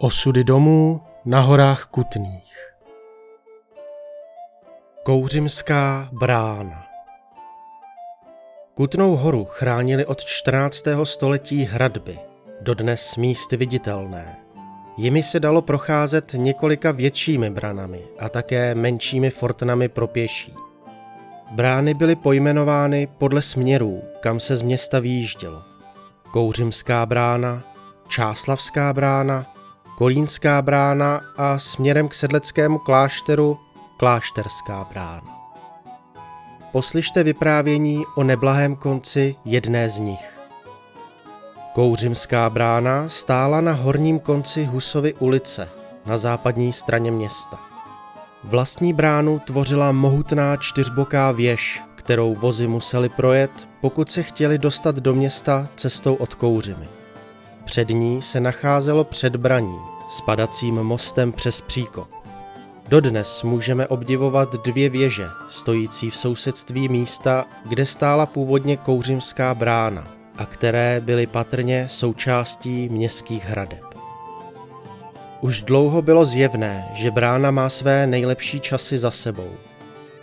Osudy domů na horách Kutných Kouřimská brána Kutnou horu chránili od 14. století hradby, dodnes místy viditelné. Jimi se dalo procházet několika většími branami a také menšími fortnami pro pěší. Brány byly pojmenovány podle směrů, kam se z města výjíždělo. Kouřimská brána, Čáslavská brána, Kolínská brána a směrem k sedleckému klášteru Klášterská brána. Poslyšte vyprávění o neblahém konci jedné z nich. Kouřimská brána stála na horním konci Husovy ulice, na západní straně města. Vlastní bránu tvořila mohutná čtyřboká věž, kterou vozy museli projet, pokud se chtěli dostat do města cestou od Kouřimy. Před ní se nacházelo předbraní s padacím mostem přes příkop. Dodnes můžeme obdivovat dvě věže, stojící v sousedství místa, kde stála původně kouřimská brána a které byly patrně součástí městských hradeb. Už dlouho bylo zjevné, že brána má své nejlepší časy za sebou.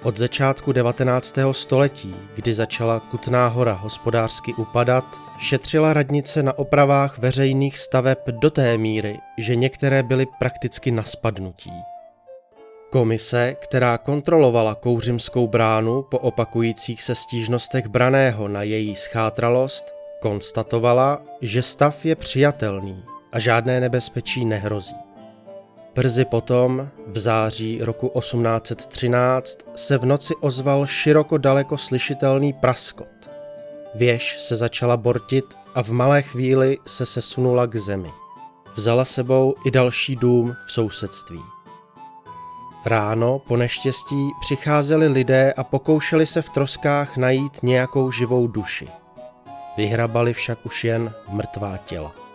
Od začátku 19. století, kdy začala Kutná hora hospodářsky upadat, Šetřila radnice na opravách veřejných staveb do té míry, že některé byly prakticky na spadnutí. Komise, která kontrolovala kouřimskou bránu po opakujících se stížnostech braného na její schátralost, konstatovala, že stav je přijatelný a žádné nebezpečí nehrozí. Brzy potom, v září roku 1813, se v noci ozval široko daleko slyšitelný praskot. Věž se začala bortit a v malé chvíli se sesunula k zemi. Vzala sebou i další dům v sousedství. Ráno po neštěstí přicházeli lidé a pokoušeli se v troskách najít nějakou živou duši. Vyhrabali však už jen mrtvá těla.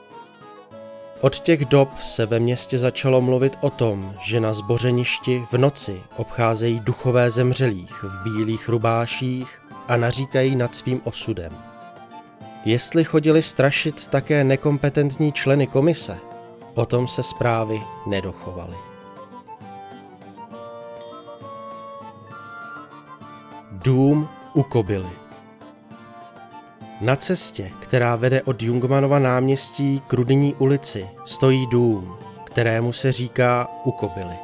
Od těch dob se ve městě začalo mluvit o tom, že na zbořeništi v noci obcházejí duchové zemřelých v bílých rubáších a naříkají nad svým osudem. Jestli chodili strašit také nekompetentní členy komise, o tom se zprávy nedochovaly. Dům u Kobily Na cestě, která vede od Jungmanova náměstí k Rudinní ulici, stojí dům, kterému se říká u Kobily.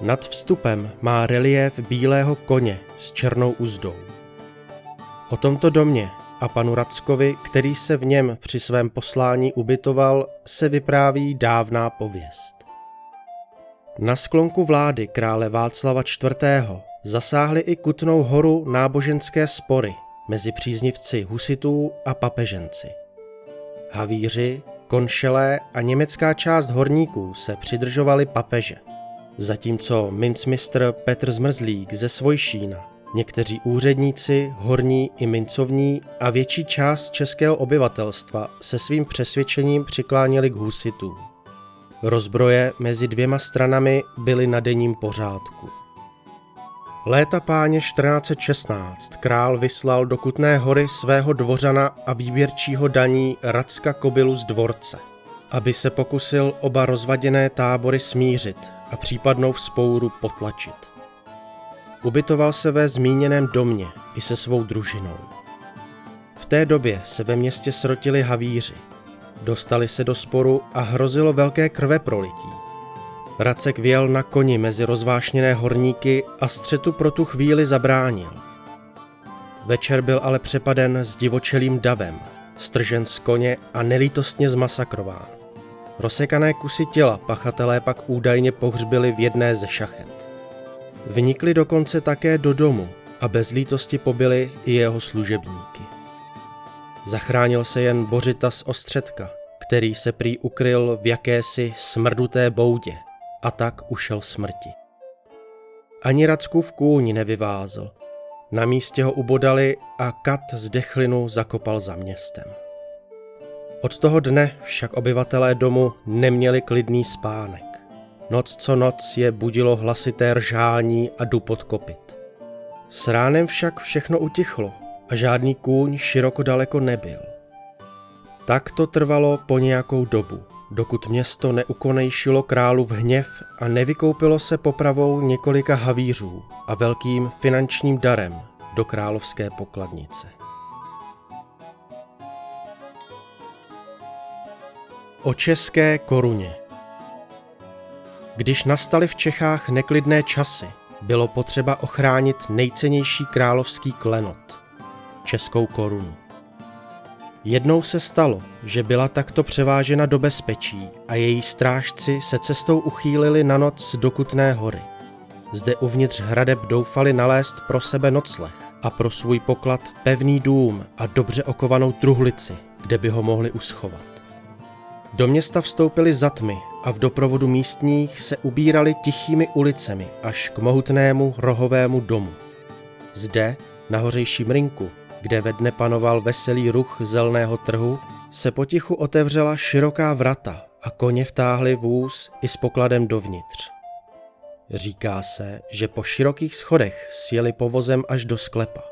Nad vstupem má relief bílého koně s černou uzdou. O tomto domě a panu Rackovi, který se v něm při svém poslání ubytoval, se vypráví dávná pověst. Na sklonku vlády krále Václava IV. zasáhly i Kutnou horu náboženské spory mezi příznivci husitů a papeženci. Havíři, konšelé a německá část horníků se přidržovali papeže, zatímco mincmistr Petr Zmrzlík ze Svojšína Někteří úředníci, horní i mincovní a větší část českého obyvatelstva se svým přesvědčením přikláněli k husitům. Rozbroje mezi dvěma stranami byly na denním pořádku. Léta páně 1416 král vyslal do Kutné hory svého dvořana a výběrčího daní Racka Kobylu z dvorce, aby se pokusil oba rozvaděné tábory smířit a případnou vzpouru potlačit. Ubytoval se ve zmíněném domě i se svou družinou. V té době se ve městě srotili havíři. Dostali se do sporu a hrozilo velké krve prolití. Racek věl na koni mezi rozvášněné horníky a střetu pro tu chvíli zabránil. Večer byl ale přepaden s divočelým davem, stržen z koně a nelítostně zmasakrován. Rozsekané kusy těla pachatelé pak údajně pohřbili v jedné ze šachet. Vnikli dokonce také do domu a bez lítosti pobili i jeho služebníky. Zachránil se jen Bořita z Ostředka, který se prý ukryl v jakési smrduté boudě a tak ušel smrti. Ani v kůň nevyvázl. Na místě ho ubodali a kat z dechlinu zakopal za městem. Od toho dne však obyvatelé domu neměli klidný spánek. Noc co noc je budilo hlasité ržání a dupot kopit. S ránem však všechno utichlo a žádný kůň široko daleko nebyl. Tak to trvalo po nějakou dobu, dokud město neukonejšilo v hněv a nevykoupilo se popravou několika havířů a velkým finančním darem do královské pokladnice. O české koruně Když nastaly v Čechách neklidné časy, bylo potřeba ochránit nejcennější královský klenot, českou korunu. Jednou se stalo, že byla takto převážena do bezpečí a její strážci se cestou uchýlili na noc do Kutné hory. Zde uvnitř hradeb doufali nalézt pro sebe nocleh a pro svůj poklad pevný dům a dobře okovanou truhlici, kde by ho mohli uschovat. Do města vstoupili za tmy a v doprovodu místních se ubírali tichými ulicemi až k mohutnému rohovému domu. Zde, na hořejším rinku, kde ve dne panoval veselý ruch zelného trhu, se potichu otevřela široká vrata a koně vtáhli vůz i s pokladem dovnitř. Říká se, že po širokých schodech sjeli povozem až do sklepa.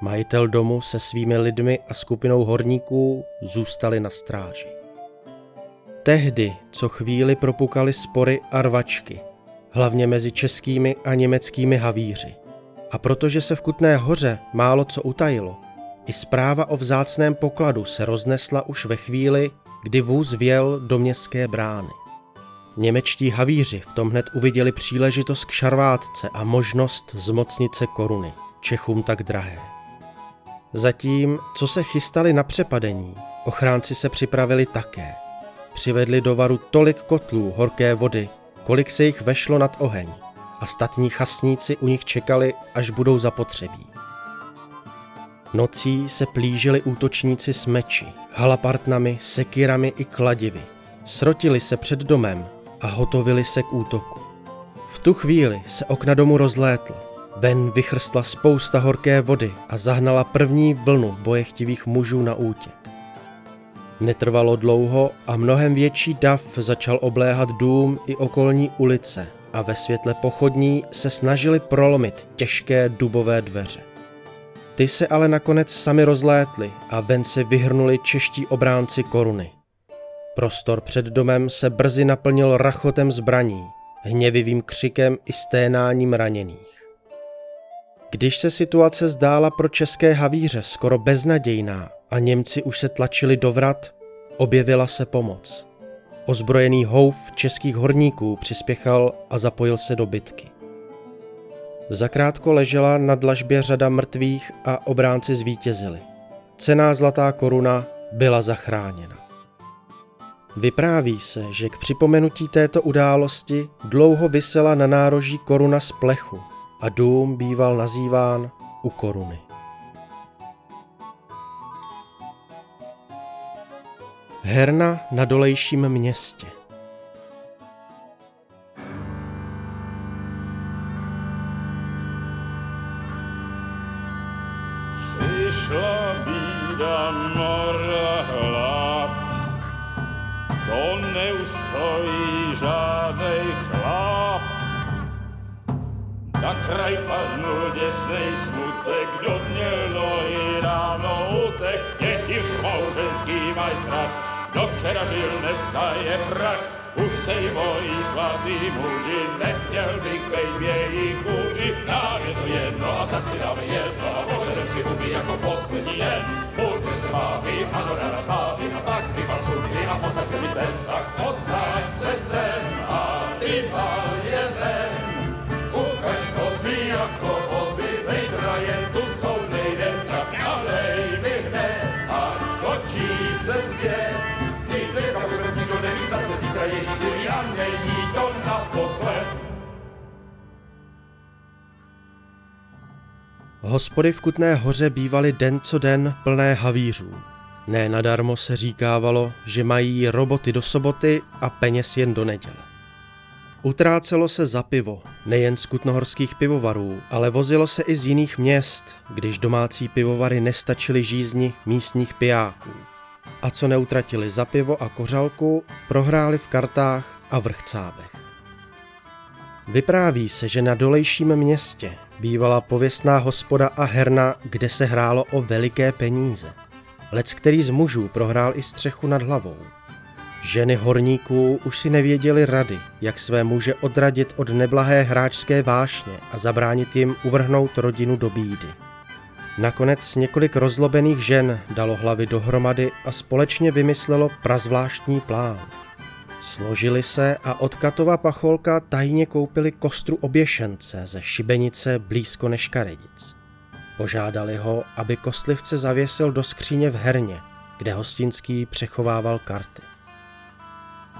Majitel domu se svými lidmi a skupinou horníků zůstali na stráži. Tehdy, co chvíli propukali spory a rvačky, hlavně mezi českými a německými havíři. A protože se v Kutné hoře málo co utajilo, i zpráva o vzácném pokladu se roznesla už ve chvíli, kdy vůz věl do městské brány. Němečtí havíři v tom hned uviděli příležitost k šarvátce a možnost zmocnit se koruny, Čechům tak drahé. Zatím, co se chystali na přepadení, ochránci se připravili také. Přivedli do varu tolik kotlů horké vody, kolik se jich vešlo nad oheň a statní chasníci u nich čekali, až budou zapotřebí. Nocí se plížili útočníci s meči, halapartnami, sekirami i kladivy. Srotili se před domem a hotovili se k útoku. V tu chvíli se okna domu rozlétla. Ven vychrstla spousta horké vody a zahnala první vlnu bojechtivých mužů na útěk. Netrvalo dlouho a mnohem větší dav začal obléhat dům i okolní ulice a ve světle pochodní se snažili prolomit těžké dubové dveře. Ty se ale nakonec sami rozlétly a ven se vyhrnuli čeští obránci koruny. Prostor před domem se brzy naplnil rachotem zbraní, hněvivým křikem i sténáním raněných. Když se situace zdála pro české havíře skoro beznadějná a Němci už se tlačili do vrat, objevila se pomoc. Ozbrojený houf českých horníků přispěchal a zapojil se do bitky. Zakrátko ležela na dlažbě řada mrtvých a obránci zvítězili. Cená zlatá koruna byla zachráněna. Vypráví se, že k připomenutí této události dlouho vysela na nároží koruna z plechu a dům býval nazýván u koruny. Herna na dolejším městě Přišla bída mora hlad, to neustojí žádnej chlap. Na kraj padnul děsej smutek, kdo měl nohy ráno utek, děti v mají strach. Kdo včera žil, dneska je prach, už se i moji svatý muži, nechtěl bych bejt v jejich kůži. Nám je to jedno a tak si dáme jedno a požerem si huby jako poslední den. Buďme se mámy a no ráda stávy a tak vypal sudy a posaď se mi sem, tak posaď se sem a vypal je ven. Ukaž kozy jako vozy, zejtra je tu Hospody v Kutné hoře bývaly den co den plné havířů. Ne nadarmo se říkávalo, že mají roboty do soboty a peněz jen do neděle. Utrácelo se za pivo, nejen z kutnohorských pivovarů, ale vozilo se i z jiných měst, když domácí pivovary nestačily žízni místních pijáků a co neutratili za pivo a kořalku, prohráli v kartách a vrchcábech. Vypráví se, že na dolejším městě bývala pověstná hospoda a herna, kde se hrálo o veliké peníze. Lec který z mužů prohrál i střechu nad hlavou. Ženy horníků už si nevěděly rady, jak své muže odradit od neblahé hráčské vášně a zabránit jim uvrhnout rodinu do bídy. Nakonec několik rozlobených žen dalo hlavy dohromady a společně vymyslelo prazvláštní plán. Složili se a od Katova pacholka tajně koupili kostru oběšence ze šibenice blízko Neškaredic. Požádali ho, aby kostlivce zavěsil do skříně v herně, kde hostinský přechovával karty.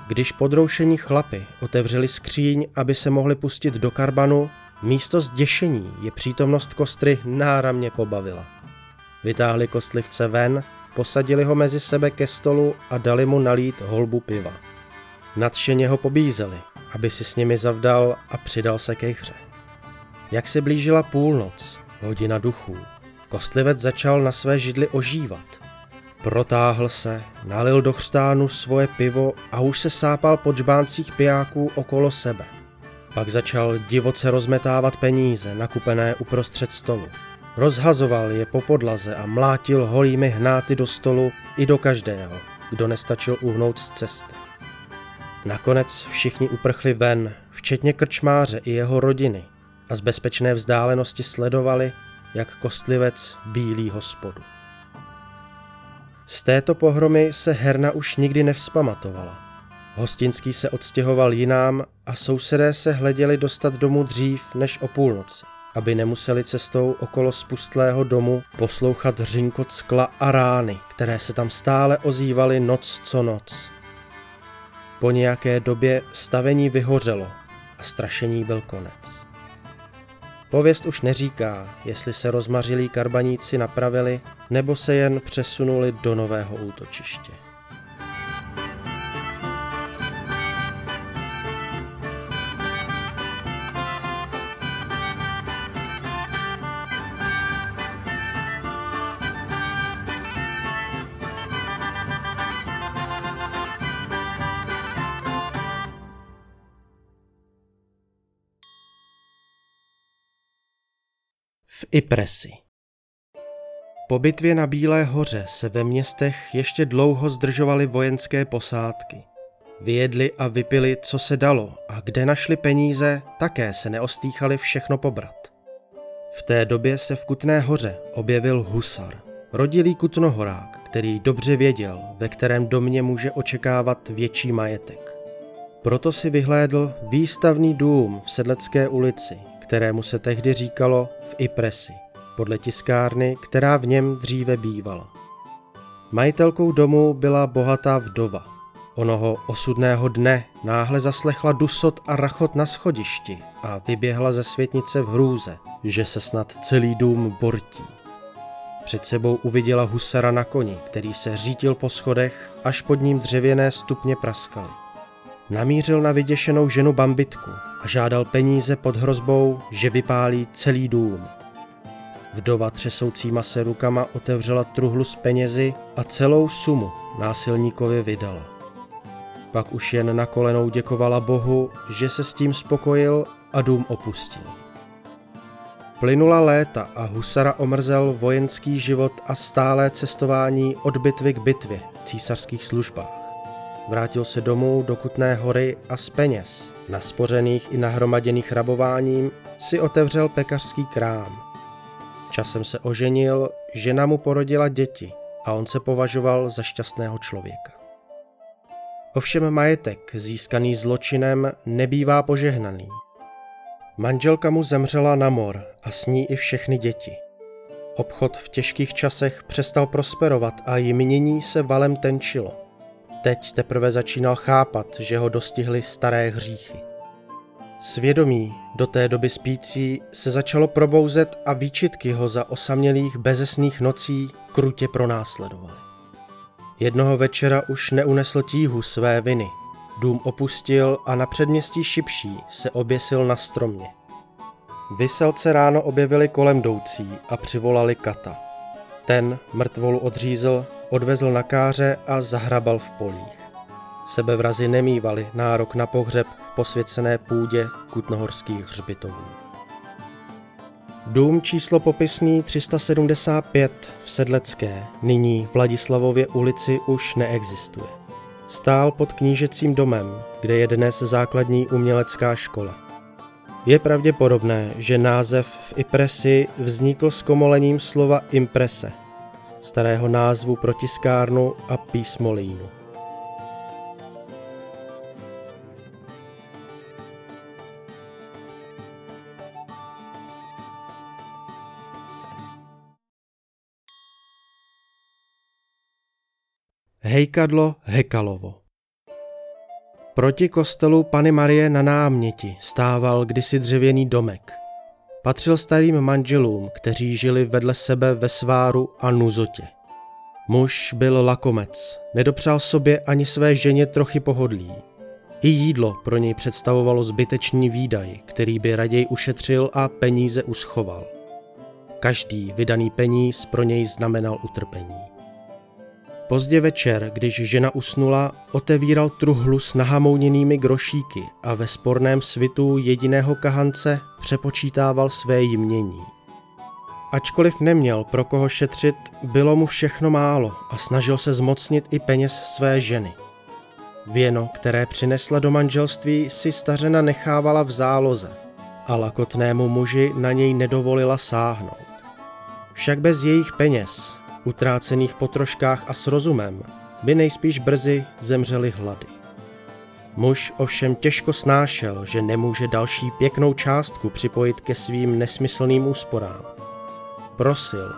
Když podroušení chlapy otevřeli skříň, aby se mohli pustit do karbanu, místo zděšení je přítomnost kostry náramně pobavila. Vytáhli kostlivce ven, posadili ho mezi sebe ke stolu a dali mu nalít holbu piva. Nadšeně ho pobízeli, aby si s nimi zavdal a přidal se ke hře. Jak se blížila půlnoc, hodina duchů, kostlivec začal na své židli ožívat. Protáhl se, nalil do chřtánu svoje pivo a už se sápal po džbáncích pijáků okolo sebe. Pak začal divoce rozmetávat peníze nakupené uprostřed stolu. Rozhazoval je po podlaze a mlátil holými hnáty do stolu i do každého, kdo nestačil uhnout z cesty. Nakonec všichni uprchli ven, včetně krčmáře i jeho rodiny a z bezpečné vzdálenosti sledovali, jak kostlivec bílí hospodu. Z této pohromy se Herna už nikdy nevzpamatovala. Hostinský se odstěhoval jinám a sousedé se hleděli dostat domů dřív než o půlnoci, aby nemuseli cestou okolo spustlého domu poslouchat řinkot skla a rány, které se tam stále ozývaly noc co noc. Po nějaké době stavení vyhořelo a strašení byl konec. Pověst už neříká, jestli se rozmařilí karbaníci napravili, nebo se jen přesunuli do nového útočiště. Ipresi. Po bitvě na Bílé hoře se ve městech ještě dlouho zdržovaly vojenské posádky. Vyjedli a vypili, co se dalo, a kde našli peníze, také se neostýchali všechno pobrat. V té době se v Kutné hoře objevil husar, rodilý kutnohorák, který dobře věděl, ve kterém domě může očekávat větší majetek. Proto si vyhlédl výstavný dům v Sedlecké ulici, kterému se tehdy říkalo v Ipresi, podle tiskárny, která v něm dříve bývala. Majitelkou domu byla bohatá vdova. Onoho osudného dne náhle zaslechla dusot a rachot na schodišti a vyběhla ze světnice v hrůze, že se snad celý dům bortí. Před sebou uviděla husara na koni, který se řítil po schodech, až pod ním dřevěné stupně praskaly. Namířil na vyděšenou ženu bambitku a žádal peníze pod hrozbou, že vypálí celý dům. Vdova třesoucíma se rukama otevřela truhlu s penězi a celou sumu násilníkovi vydala. Pak už jen na kolenou děkovala Bohu, že se s tím spokojil a dům opustil. Plynula léta a Husara omrzel vojenský život a stálé cestování od bitvy k bitvě v císařských službách. Vrátil se domů do Kutné hory a z peněz, naspořených i nahromaděných rabováním, si otevřel pekařský krám. Časem se oženil, žena mu porodila děti a on se považoval za šťastného člověka. Ovšem majetek, získaný zločinem, nebývá požehnaný. Manželka mu zemřela na mor a s ní i všechny děti. Obchod v těžkých časech přestal prosperovat a jiminění se valem tenčilo. Teď teprve začínal chápat, že ho dostihly staré hříchy. Svědomí, do té doby spící, se začalo probouzet a výčitky ho za osamělých bezesných nocí krutě pronásledovaly. Jednoho večera už neunesl tíhu své viny. Dům opustil a na předměstí Šipší se oběsil na stromě. Vyselce ráno objevili kolem jdoucí a přivolali kata. Ten mrtvolu odřízl odvezl na káře a zahrabal v polích. Sebevrazi nemývali nárok na pohřeb v posvěcené půdě kutnohorských hřbitovů. Dům číslo popisný 375 v Sedlecké, nyní Vladislavově ulici, už neexistuje. Stál pod knížecím domem, kde je dnes základní umělecká škola. Je pravděpodobné, že název v Ipresi vznikl s komolením slova imprese, starého názvu pro tiskárnu a písmolínu. Hejkadlo Hekalovo Proti kostelu Pany Marie na náměti stával kdysi dřevěný domek. Patřil starým manželům, kteří žili vedle sebe ve sváru a nuzotě. Muž byl lakomec, nedopřál sobě ani své ženě trochy pohodlí. I jídlo pro něj představovalo zbytečný výdaj, který by raději ušetřil a peníze uschoval. Každý vydaný peníz pro něj znamenal utrpení. Pozdě večer, když žena usnula, otevíral truhlu s nahamouněnými grošíky a ve sporném svitu jediného kahance přepočítával své jmění. Ačkoliv neměl pro koho šetřit, bylo mu všechno málo a snažil se zmocnit i peněz své ženy. Věno, které přinesla do manželství, si stařena nechávala v záloze a lakotnému muži na něj nedovolila sáhnout. Však bez jejich peněz utrácených po troškách a s rozumem, by nejspíš brzy zemřeli hlady. Muž ovšem těžko snášel, že nemůže další pěknou částku připojit ke svým nesmyslným úsporám. Prosil,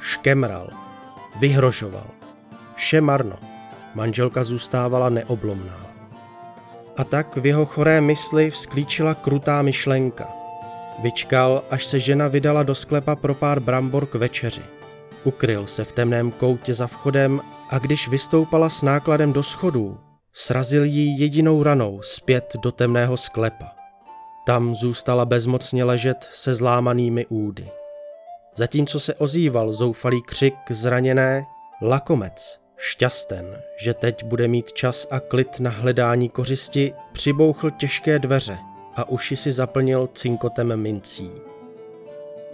škemral, vyhrožoval. Vše marno, manželka zůstávala neoblomná. A tak v jeho choré mysli vzklíčila krutá myšlenka. Vyčkal, až se žena vydala do sklepa pro pár brambor k večeři. Ukryl se v temném koutě za vchodem a když vystoupala s nákladem do schodů, srazil ji jedinou ranou zpět do temného sklepa. Tam zůstala bezmocně ležet se zlámanými údy. Zatímco se ozýval zoufalý křik zraněné, lakomec, šťasten, že teď bude mít čas a klid na hledání kořisti, přibouchl těžké dveře a uši si zaplnil cinkotem mincí.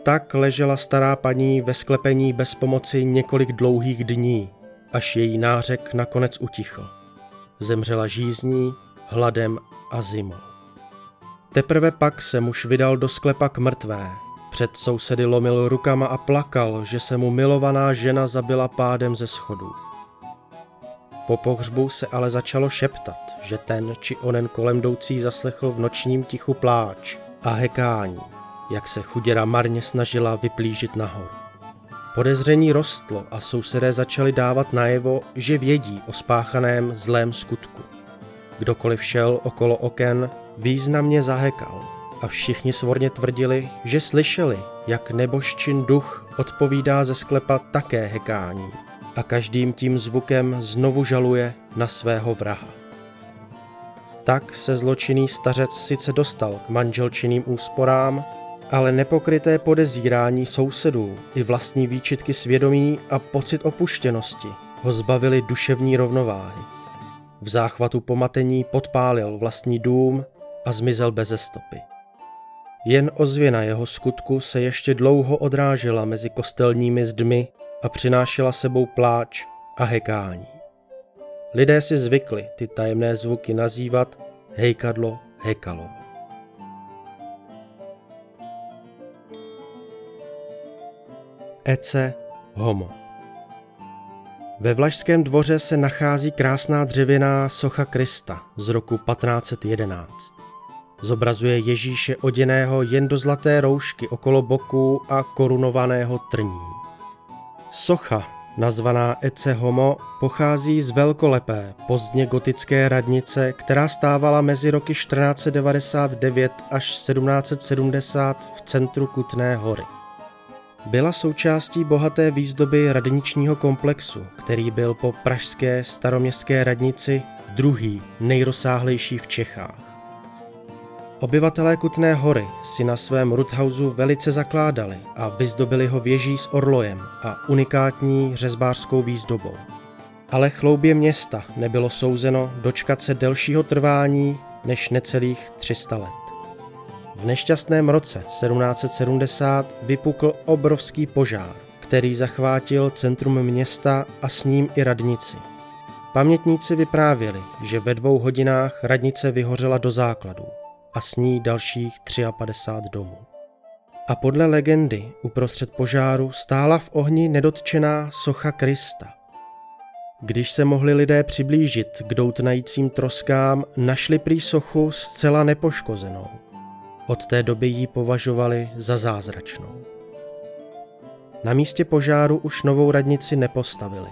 Tak ležela stará paní ve sklepení bez pomoci několik dlouhých dní, až její nářek nakonec utichl. Zemřela žízní, hladem a zimou. Teprve pak se muž vydal do sklepa k mrtvé. Před sousedy lomil rukama a plakal, že se mu milovaná žena zabila pádem ze schodů. Po pohřbu se ale začalo šeptat, že ten či onen kolem jdoucí zaslechl v nočním tichu pláč a hekání jak se chuděra marně snažila vyplížit nahoru. Podezření rostlo a sousedé začali dávat najevo, že vědí o spáchaném zlém skutku. Kdokoliv šel okolo oken, významně zahekal a všichni svorně tvrdili, že slyšeli, jak nebožčin duch odpovídá ze sklepa také hekání a každým tím zvukem znovu žaluje na svého vraha. Tak se zločinný stařec sice dostal k manželčiným úsporám, ale nepokryté podezírání sousedů i vlastní výčitky svědomí a pocit opuštěnosti ho zbavili duševní rovnováhy. V záchvatu pomatení podpálil vlastní dům a zmizel beze stopy. Jen ozvěna jeho skutku se ještě dlouho odrážela mezi kostelními zdmi a přinášela sebou pláč a hekání. Lidé si zvykli ty tajemné zvuky nazývat hejkadlo hekalovo. Ece Homo. Ve Vlašském dvoře se nachází krásná dřevěná socha Krista z roku 1511. Zobrazuje Ježíše oděného jen do zlaté roušky okolo boku a korunovaného trní. Socha, nazvaná Ece Homo, pochází z velkolepé pozdně gotické radnice, která stávala mezi roky 1499 až 1770 v centru Kutné hory. Byla součástí bohaté výzdoby radničního komplexu, který byl po pražské staroměstské radnici druhý nejrozsáhlejší v Čechách. Obyvatelé Kutné hory si na svém Ruthausu velice zakládali a vyzdobili ho věží s orlojem a unikátní řezbářskou výzdobou. Ale chloubě města nebylo souzeno dočkat se delšího trvání než necelých 300 let. V nešťastném roce 1770 vypukl obrovský požár, který zachvátil centrum města a s ním i radnici. Pamětníci vyprávěli, že ve dvou hodinách radnice vyhořela do základu a s ní dalších 53 domů. A podle legendy uprostřed požáru stála v ohni nedotčená socha Krista. Když se mohli lidé přiblížit k doutnajícím troskám, našli prý sochu zcela nepoškozenou. Od té doby ji považovali za zázračnou. Na místě požáru už novou radnici nepostavili.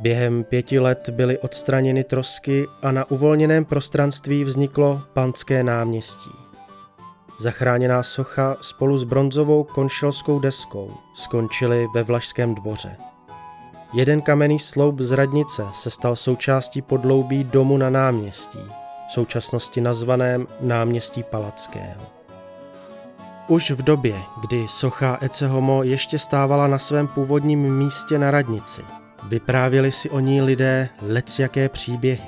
Během pěti let byly odstraněny trosky a na uvolněném prostranství vzniklo Panské náměstí. Zachráněná socha spolu s bronzovou konšelskou deskou skončily ve Vlašském dvoře. Jeden kamenný sloup z radnice se stal součástí podloubí domu na náměstí, v současnosti nazvaném náměstí Palackého. Už v době, kdy socha Ecehomo ještě stávala na svém původním místě na radnici, vyprávěli si o ní lidé lecjaké příběhy.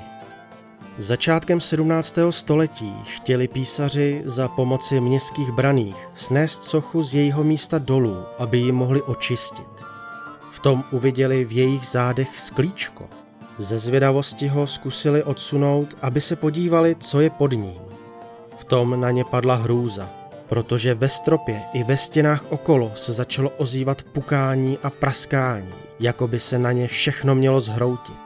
Začátkem 17. století chtěli písaři za pomoci městských braných snést sochu z jejího místa dolů, aby ji mohli očistit. V tom uviděli v jejich zádech sklíčko. Ze zvědavosti ho zkusili odsunout, aby se podívali, co je pod ním. V tom na ně padla hrůza, protože ve stropě i ve stěnách okolo se začalo ozývat pukání a praskání, jako by se na ně všechno mělo zhroutit.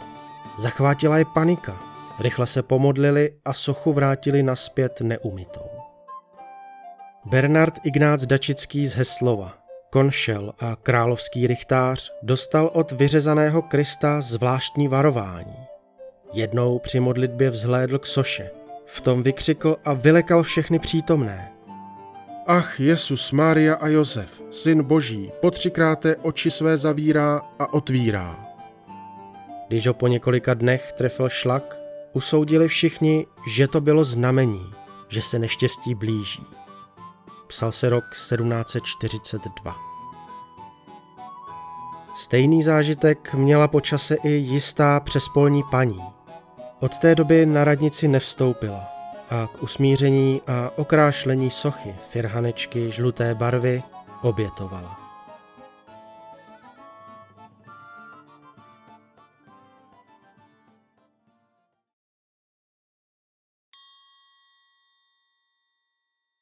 Zachvátila je panika, rychle se pomodlili a sochu vrátili naspět neumytou. Bernard Ignác Dačický z Heslova, konšel a královský rychtář dostal od vyřezaného Krista zvláštní varování. Jednou při modlitbě vzhlédl k soše, v tom vykřikl a vylekal všechny přítomné – Ach, Jezus, Mária a Josef, syn Boží, po třikráté oči své zavírá a otvírá. Když ho po několika dnech trefil šlak, usoudili všichni, že to bylo znamení, že se neštěstí blíží. Psal se rok 1742. Stejný zážitek měla po čase i jistá přespolní paní. Od té doby na radnici nevstoupila a k usmíření a okrášlení sochy firhanečky žluté barvy obětovala.